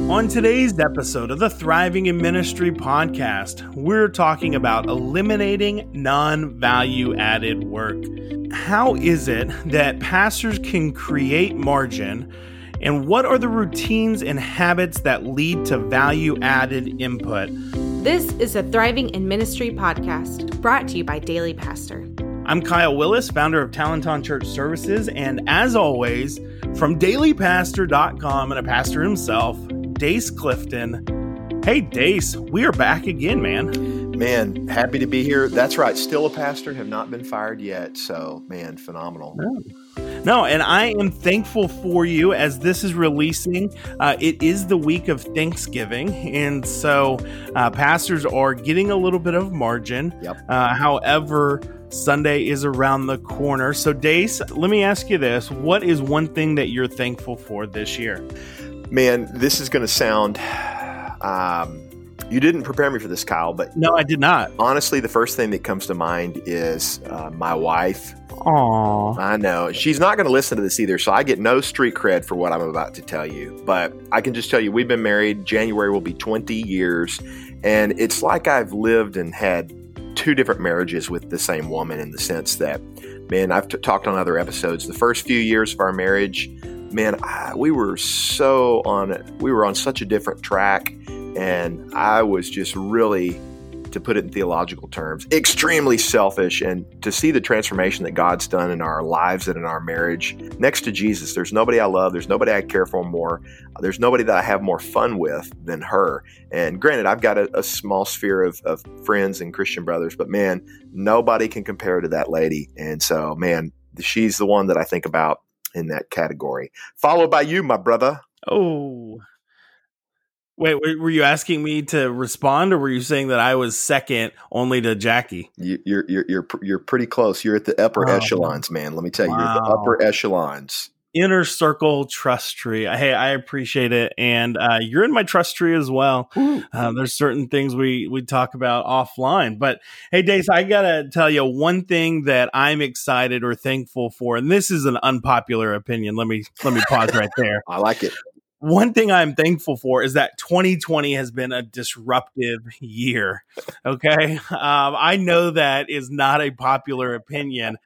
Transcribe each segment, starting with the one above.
On today's episode of the Thriving in Ministry podcast, we're talking about eliminating non value added work. How is it that pastors can create margin? And what are the routines and habits that lead to value added input? This is a Thriving in Ministry podcast brought to you by Daily Pastor. I'm Kyle Willis, founder of Talenton Church Services, and as always, from dailypastor.com and a pastor himself, Dace Clifton. Hey, Dace, we are back again, man. Man, happy to be here. That's right. Still a pastor, have not been fired yet. So, man, phenomenal. No. No, and I am thankful for you as this is releasing. Uh, it is the week of Thanksgiving, and so uh, pastors are getting a little bit of margin. Yep. Uh, however, Sunday is around the corner. So, Dace, let me ask you this: What is one thing that you're thankful for this year? Man, this is going to sound. Um, you didn't prepare me for this, Kyle, but no, I did not. Honestly, the first thing that comes to mind is uh, my wife. Aww. I know. She's not going to listen to this either, so I get no street cred for what I'm about to tell you. But I can just tell you, we've been married. January will be 20 years. And it's like I've lived and had two different marriages with the same woman in the sense that, man, I've t- talked on other episodes. The first few years of our marriage, man, I, we were so on, it. we were on such a different track and I was just really, to put it in theological terms, extremely selfish. And to see the transformation that God's done in our lives and in our marriage, next to Jesus, there's nobody I love, there's nobody I care for more, there's nobody that I have more fun with than her. And granted, I've got a, a small sphere of, of friends and Christian brothers, but man, nobody can compare to that lady. And so, man, she's the one that I think about in that category. Followed by you, my brother. Oh, Wait, were you asking me to respond, or were you saying that I was second only to Jackie? You, are you're you're you're pretty close. You're at the upper oh. echelons, man. Let me tell you, wow. you're at the upper echelons. Inner circle trust tree. Hey, I appreciate it, and uh, you're in my trust tree as well. Uh, there's certain things we we talk about offline, but hey, Dace, I gotta tell you one thing that I'm excited or thankful for, and this is an unpopular opinion. Let me let me pause right there. I like it one thing I'm thankful for is that 2020 has been a disruptive year. Okay. Um, I know that is not a popular opinion,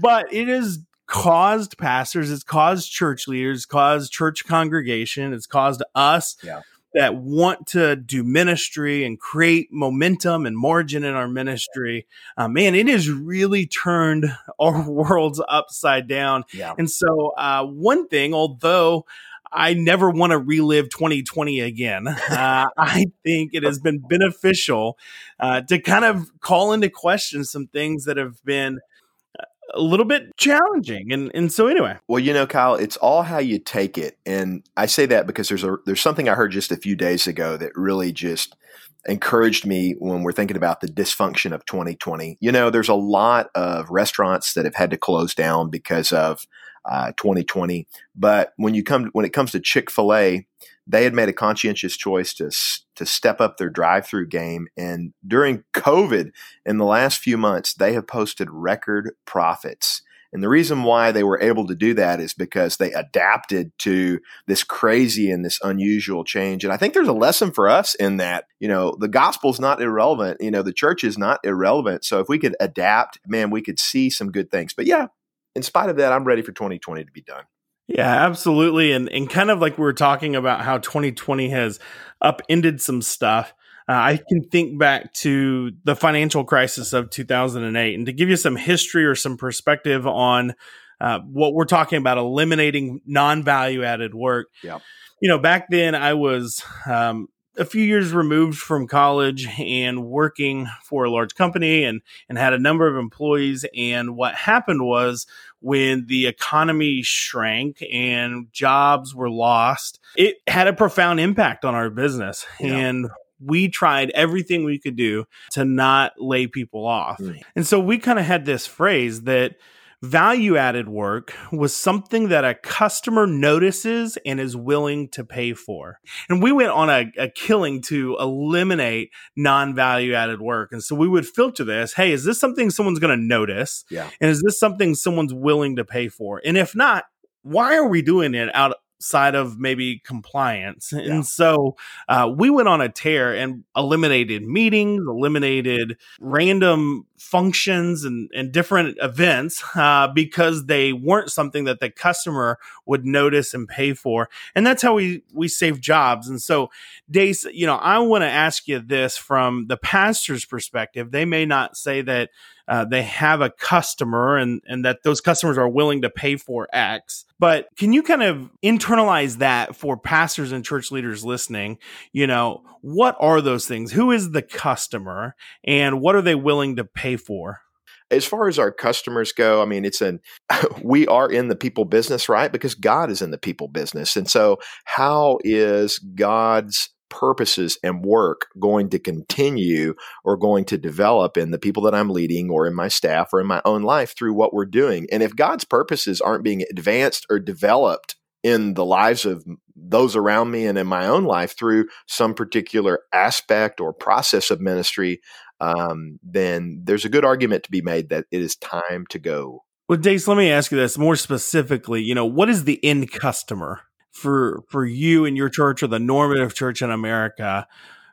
but it has caused pastors, it's caused church leaders, caused church congregation, it's caused us. Yeah. That want to do ministry and create momentum and margin in our ministry, uh, man, it has really turned our worlds upside down. Yeah. And so, uh, one thing, although I never want to relive 2020 again. Uh, I think it has been beneficial uh, to kind of call into question some things that have been a little bit challenging. And and so anyway. Well, you know, Kyle, it's all how you take it. And I say that because there's a there's something I heard just a few days ago that really just encouraged me when we're thinking about the dysfunction of 2020. You know, there's a lot of restaurants that have had to close down because of uh, 2020. But when you come when it comes to Chick Fil A, they had made a conscientious choice to to step up their drive-through game, and during COVID, in the last few months, they have posted record profits. And the reason why they were able to do that is because they adapted to this crazy and this unusual change. And I think there's a lesson for us in that, you know, the gospel's not irrelevant. You know, the church is not irrelevant. So if we could adapt, man, we could see some good things. But yeah, in spite of that, I'm ready for 2020 to be done. Yeah, absolutely. And and kind of like we were talking about how 2020 has upended some stuff. Uh, I can think back to the financial crisis of 2008, and to give you some history or some perspective on uh, what we're talking about, eliminating non-value added work. Yeah. You know, back then I was um, a few years removed from college and working for a large company and and had a number of employees and what happened was when the economy shrank and jobs were lost it had a profound impact on our business yeah. and we tried everything we could do to not lay people off. Mm. And so we kind of had this phrase that Value added work was something that a customer notices and is willing to pay for. And we went on a, a killing to eliminate non value added work. And so we would filter this hey, is this something someone's going to notice? Yeah. And is this something someone's willing to pay for? And if not, why are we doing it out side of maybe compliance. Yeah. And so uh, we went on a tear and eliminated meetings, eliminated random functions and, and different events uh, because they weren't something that the customer would notice and pay for. And that's how we, we save jobs. And so, Dace, you know, I want to ask you this from the pastor's perspective. They may not say that uh, they have a customer and, and that those customers are willing to pay for X. But can you kind of internalize that for pastors and church leaders listening? You know, what are those things? Who is the customer and what are they willing to pay for? as far as our customers go, I mean, it's an we are in the people business, right? Because God is in the people business. And so, how is God's purposes and work going to continue or going to develop in the people that I'm leading or in my staff or in my own life through what we're doing. And if God's purposes aren't being advanced or developed in the lives of those around me and in my own life through some particular aspect or process of ministry, um, then there's a good argument to be made that it is time to go. Well, Dace, let me ask you this more specifically. You know, what is the end customer? For for you and your church or the normative church in America.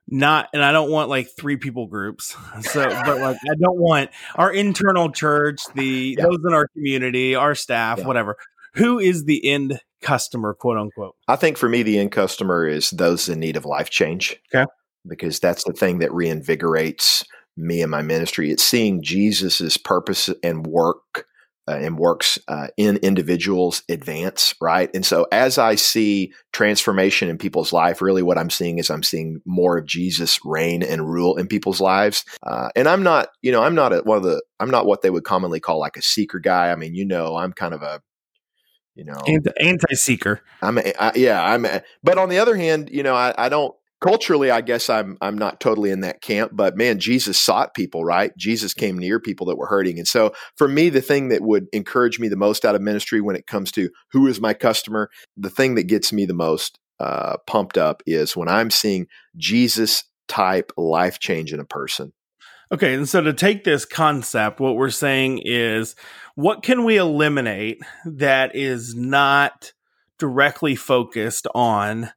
Not, and I don't want like three people groups. So, but like, I don't want our internal church, the yeah. those in our community, our staff, yeah. whatever. Who is the end customer, quote unquote? I think for me, the end customer is those in need of life change. Okay, because that's the thing that reinvigorates me and my ministry. It's seeing Jesus's purpose and work uh, and works uh, in individuals advance, right? And so as I see transformation in people's life, really what I'm seeing is I'm seeing more of Jesus reign and rule in people's lives. Uh, and I'm not, you know, I'm not a, one of the, I'm not what they would commonly call like a seeker guy. I mean, you know, I'm kind of a, you know, anti seeker. I'm, a, I, yeah, I'm, a, but on the other hand, you know, I, I don't, culturally i guess i'm i'm not totally in that camp but man jesus sought people right? Jesus came near people that were hurting. And so for me the thing that would encourage me the most out of ministry when it comes to who is my customer the thing that gets me the most uh, pumped up is when i'm seeing jesus type life change in a person. Okay and so to take this concept what we're saying is what can we eliminate that is not directly focused on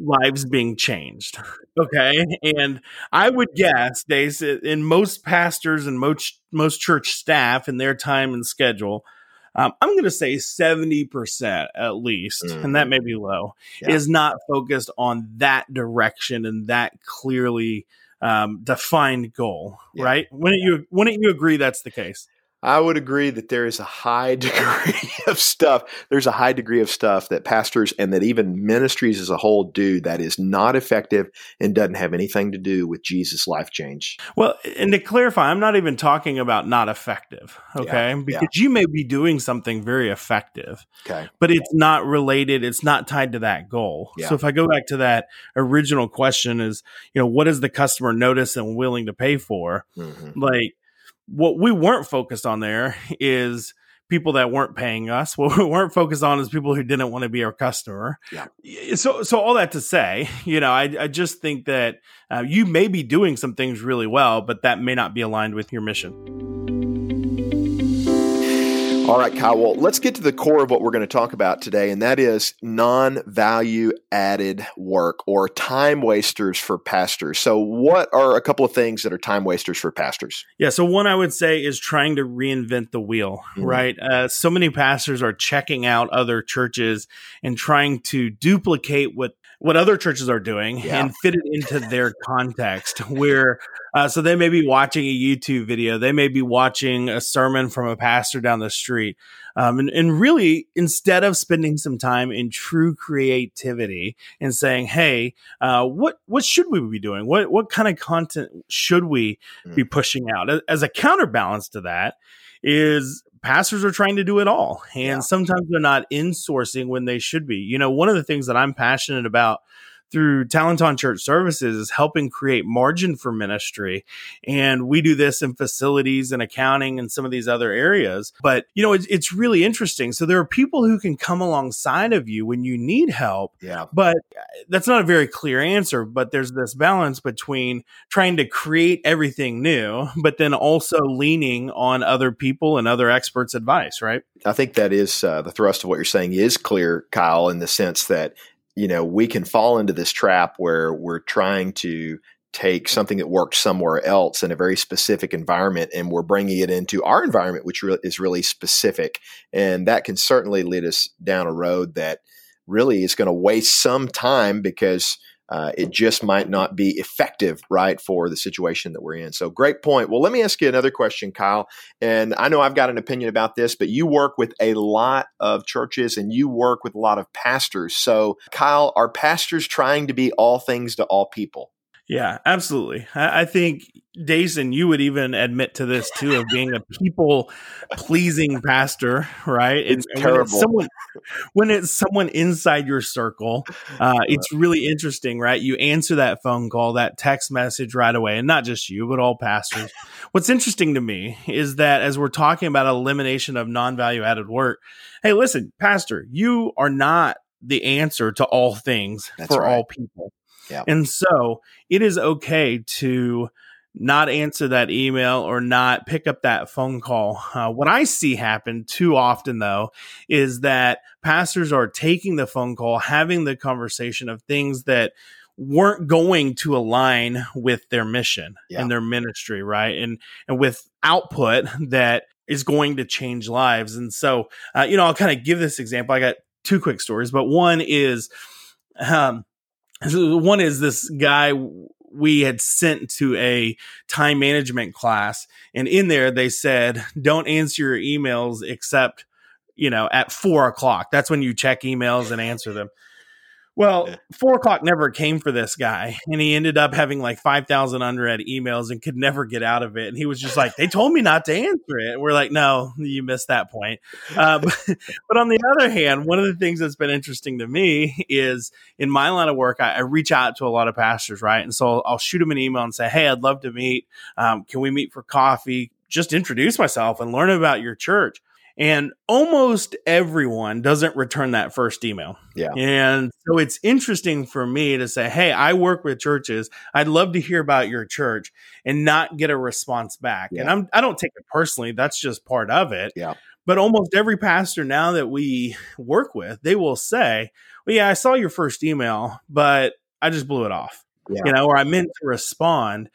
lives being changed. Okay. And I would guess, Dace, in most pastors and most, most church staff in their time and schedule, um, I'm going to say 70% at least, mm-hmm. and that mm-hmm. may be low, yeah. is not focused on that direction and that clearly um, defined goal, yeah. right? Wouldn't yeah. you, wouldn't you agree that's the case? I would agree that there is a high degree of stuff. There's a high degree of stuff that pastors and that even ministries as a whole do that is not effective and doesn't have anything to do with Jesus' life change. Well, and to clarify, I'm not even talking about not effective, okay? Yeah, because yeah. you may be doing something very effective, okay, but it's not related. It's not tied to that goal. Yeah. So if I go back to that original question, is you know what does the customer notice and willing to pay for? Mm-hmm. Like what we weren't focused on there is people that weren't paying us. What we weren't focused on is people who didn't want to be our customer. Yeah. So, so all that to say, you know, I, I just think that uh, you may be doing some things really well, but that may not be aligned with your mission. All right, Kyle. Well, let's get to the core of what we're going to talk about today, and that is non value added work or time wasters for pastors. So, what are a couple of things that are time wasters for pastors? Yeah. So, one I would say is trying to reinvent the wheel, mm-hmm. right? Uh, so many pastors are checking out other churches and trying to duplicate what what other churches are doing yeah. and fit it into their context where uh, so they may be watching a youtube video they may be watching a sermon from a pastor down the street um, and, and really instead of spending some time in true creativity and saying hey uh, what what should we be doing what what kind of content should we mm. be pushing out as a counterbalance to that is pastors are trying to do it all and yeah. sometimes they're not insourcing when they should be you know one of the things that i'm passionate about through Talenton Church Services is helping create margin for ministry. And we do this in facilities and accounting and some of these other areas. But, you know, it's, it's really interesting. So there are people who can come alongside of you when you need help. Yeah. But that's not a very clear answer. But there's this balance between trying to create everything new, but then also leaning on other people and other experts' advice, right? I think that is uh, the thrust of what you're saying is clear, Kyle, in the sense that you know we can fall into this trap where we're trying to take something that works somewhere else in a very specific environment and we're bringing it into our environment which re- is really specific. And that can certainly lead us down a road that really is going to waste some time because uh, it just might not be effective, right, for the situation that we're in. So, great point. Well, let me ask you another question, Kyle. And I know I've got an opinion about this, but you work with a lot of churches and you work with a lot of pastors. So, Kyle, are pastors trying to be all things to all people? Yeah, absolutely. I, I think Dason, you would even admit to this too of being a people pleasing pastor, right? It's and, terrible. When it's, someone, when it's someone inside your circle, uh, it's really interesting, right? You answer that phone call, that text message right away, and not just you, but all pastors. What's interesting to me is that as we're talking about elimination of non value added work, hey, listen, pastor, you are not the answer to all things That's for right. all people yeah. And so it is okay to not answer that email or not pick up that phone call. Uh, what I see happen too often, though, is that pastors are taking the phone call, having the conversation of things that weren't going to align with their mission yeah. and their ministry, right? And and with output that is going to change lives. And so, uh, you know, I'll kind of give this example. I got two quick stories, but one is. Um, so one is this guy we had sent to a time management class and in there they said don't answer your emails except you know at four o'clock. That's when you check emails and answer them well, four o'clock never came for this guy, and he ended up having like five thousand unread emails and could never get out of it. And he was just like, "They told me not to answer it." We're like, "No, you missed that point." Uh, but, but, on the other hand, one of the things that's been interesting to me is in my line of work, I, I reach out to a lot of pastors, right? And so I'll, I'll, shoot them an email and say, "Hey, I'd love to meet. Um, can we meet for coffee?" Just introduce myself and learn about your church. And almost everyone doesn't return that first email. Yeah. And so it's interesting for me to say, Hey, I work with churches. I'd love to hear about your church and not get a response back. Yeah. And I'm, I don't take it personally. That's just part of it. Yeah. But almost every pastor now that we work with, they will say, Well, yeah, I saw your first email, but I just blew it off. Yeah. You know, or I meant to respond.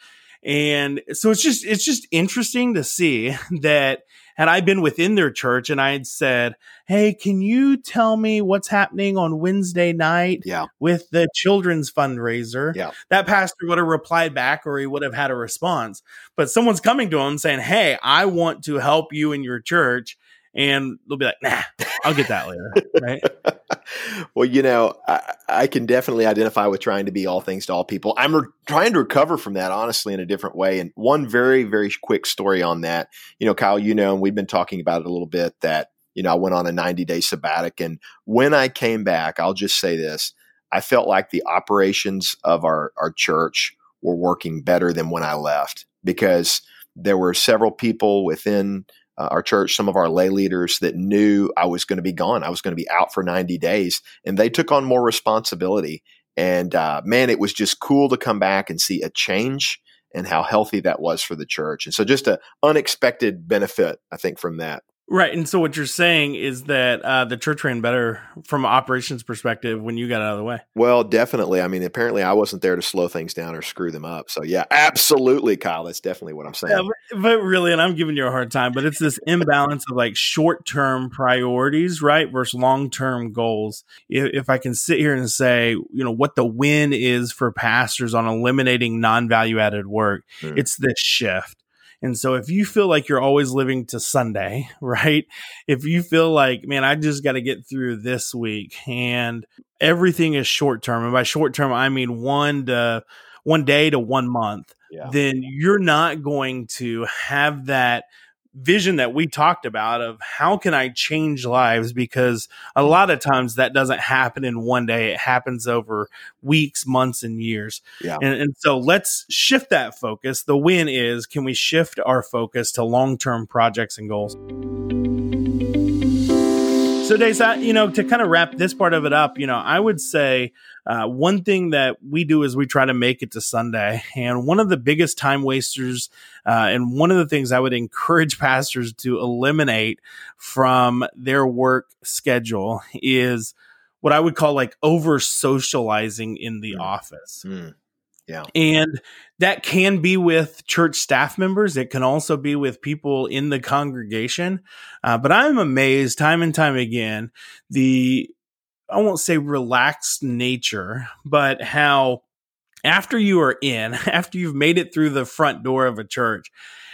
And so it's just it's just interesting to see that had I been within their church and I had said, Hey, can you tell me what's happening on Wednesday night yeah. with the children's fundraiser? Yeah. That pastor would have replied back or he would have had a response. But someone's coming to him saying, Hey, I want to help you in your church. And they'll be like, Nah, I'll get that later. right. well, you know, I, I, can definitely identify with trying to be all things to all people. I'm re- trying to recover from that, honestly, in a different way. And one very, very quick story on that. You know, Kyle, you know, and we've been talking about it a little bit that, you know, I went on a 90 day sabbatic. And when I came back, I'll just say this I felt like the operations of our, our church were working better than when I left because there were several people within uh, our church, some of our lay leaders that knew I was going to be gone. I was going to be out for 90 days, and they took on more responsibility. And uh, man, it was just cool to come back and see a change and how healthy that was for the church. And so, just an unexpected benefit, I think, from that. Right. And so what you're saying is that uh, the church ran better from operations perspective when you got out of the way. Well, definitely. I mean, apparently I wasn't there to slow things down or screw them up. So yeah, absolutely, Kyle. That's definitely what I'm saying. Yeah, but, but really, and I'm giving you a hard time, but it's this imbalance of like short term priorities, right, versus long term goals. If, if I can sit here and say, you know, what the win is for pastors on eliminating non value added work, mm. it's this shift and so if you feel like you're always living to Sunday, right? If you feel like, man, I just got to get through this week and everything is short term. And by short term, I mean one to one day to one month, yeah. then you're not going to have that vision that we talked about of how can I change lives because a lot of times that doesn't happen in one day. It happens over weeks months and years. Yeah. and, and so let's shift that focus. The win is can we shift our focus to long-term projects and goals so, I, you know, to kind of wrap this part of it up, you know, I would say uh, one thing that we do is we try to make it to Sunday. And one of the biggest time wasters, uh, and one of the things I would encourage pastors to eliminate from their work schedule is what I would call like over socializing in the Mm. office. Mm. And that can be with church staff members. It can also be with people in the congregation. Uh, but I'm amazed time and time again, the, I won't say relaxed nature, but how after you are in, after you've made it through the front door of a church,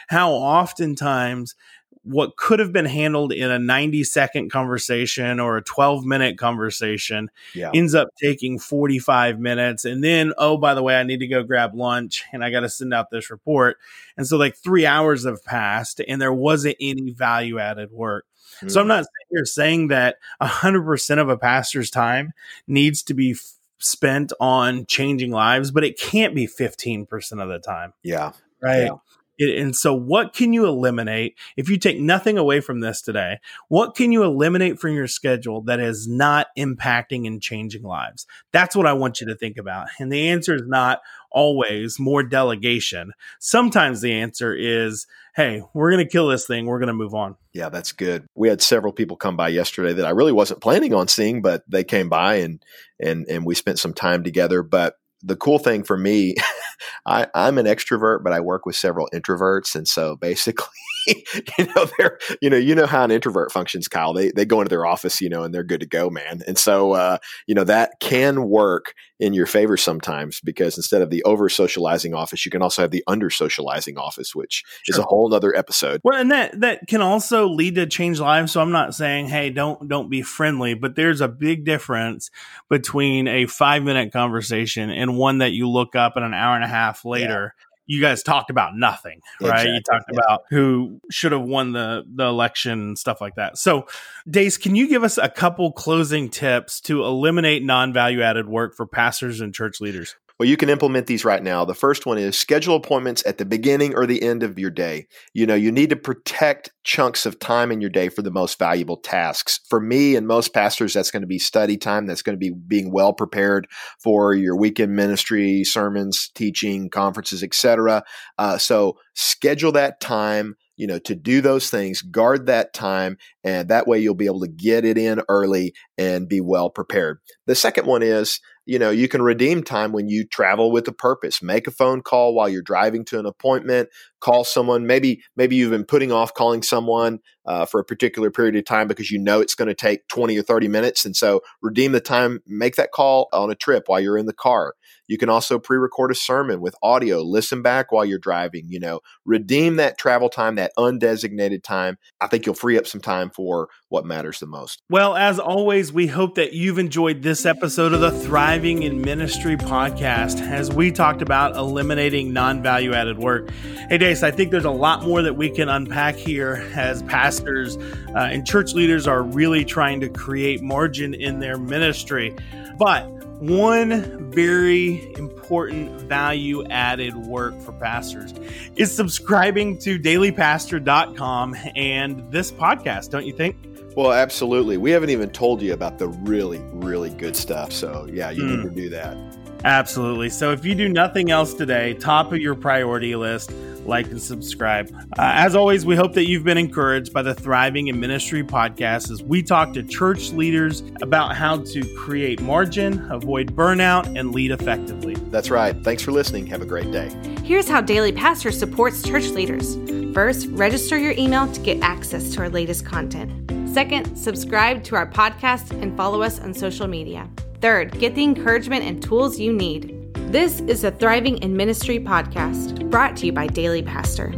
how oftentimes what could have been handled in a 90 second conversation or a 12 minute conversation Yeah. ends up taking 45 minutes and then oh by the way i need to go grab lunch and i got to send out this report and so like three hours have passed and there wasn't any value added work so i'm Mm. not sitting here saying that 100% of a pastor's time needs to be f- spent on changing lives but it can't be 15% of the time Yeah. right Yeah. It, and so what can you eliminate? If you take nothing away from this today what can you eliminate from your schedule that is not impacting and changing lives? That's what i want you to think about. And the answer is not always more delegation. Sometimes the answer is hey we're going to kill this thing. We're going to move on. Yeah, that's good. We had several people come by yesterday that I really wasn't planning on seeing, but they came by and and and we spent some time together. But the cool thing for me, I, I'm an extrovert, but I work with several introverts, and so basically, you know, they're you know you know how an introvert functions, Kyle. They they go into their office, you know, and they're good to go, man. And so uh, you know that can work in your favor sometimes because instead of the over socializing office, you can also have the under socializing office, which is a whole other episode. Well, and that that can also lead to change lives. So I'm not saying, hey, don't don't be friendly, but there's a big difference between a five minute conversation and one that you look up and an hour and a half later. You guys talked about nothing, right? You talked yeah. about who should have won the the election and stuff like that. So, Dace, can you give us a couple closing tips to eliminate non value added work for pastors and church leaders? Well, you can implement these right now. The first one is schedule appointments at the beginning or the end of your day. You know, you need to protect chunks of time in your day for the most valuable tasks. For me and most pastors, that's going to be study time. That's going to be being well prepared for your weekend ministry, sermons, teaching, conferences, etc. Uh, so schedule that time. You know, to do those things, guard that time, and that way you'll be able to get it in early and be well prepared. The second one is you know you can redeem time when you travel with a purpose. Make a phone call while you're driving to an appointment. Call someone. Maybe maybe you've been putting off calling someone uh, for a particular period of time because you know it's going to take 20 or 30 minutes and so redeem the time. Make that call on a trip while you're in the car you can also pre-record a sermon with audio listen back while you're driving you know redeem that travel time that undesignated time i think you'll free up some time for what matters the most Well, as always, we hope that you've enjoyed this episode of the Thriving in Ministry podcast as we talked about eliminating non value added work. Hey, Dace, I think there's a lot more that we can unpack here as pastors uh, and church leaders are really trying to create margin in their ministry. But one very important value added work for pastors is subscribing to dailypastor.com and this podcast, don't you think? Well, absolutely. We haven't even told you about the really, really good stuff. So, yeah, you need Mm. to do that. Absolutely. So if you do nothing else today, top of your priority list, like and subscribe. Uh, as always, we hope that you've been encouraged by the Thriving in Ministry podcast as we talk to church leaders about how to create margin, avoid burnout, and lead effectively. That's right. Thanks for listening. Have a great day. Here's how Daily Pastor supports church leaders. First, register your email to get access to our latest content. Second, subscribe to our podcast and follow us on social media. Third, get the encouragement and tools you need. This is a Thriving in Ministry podcast brought to you by Daily Pastor.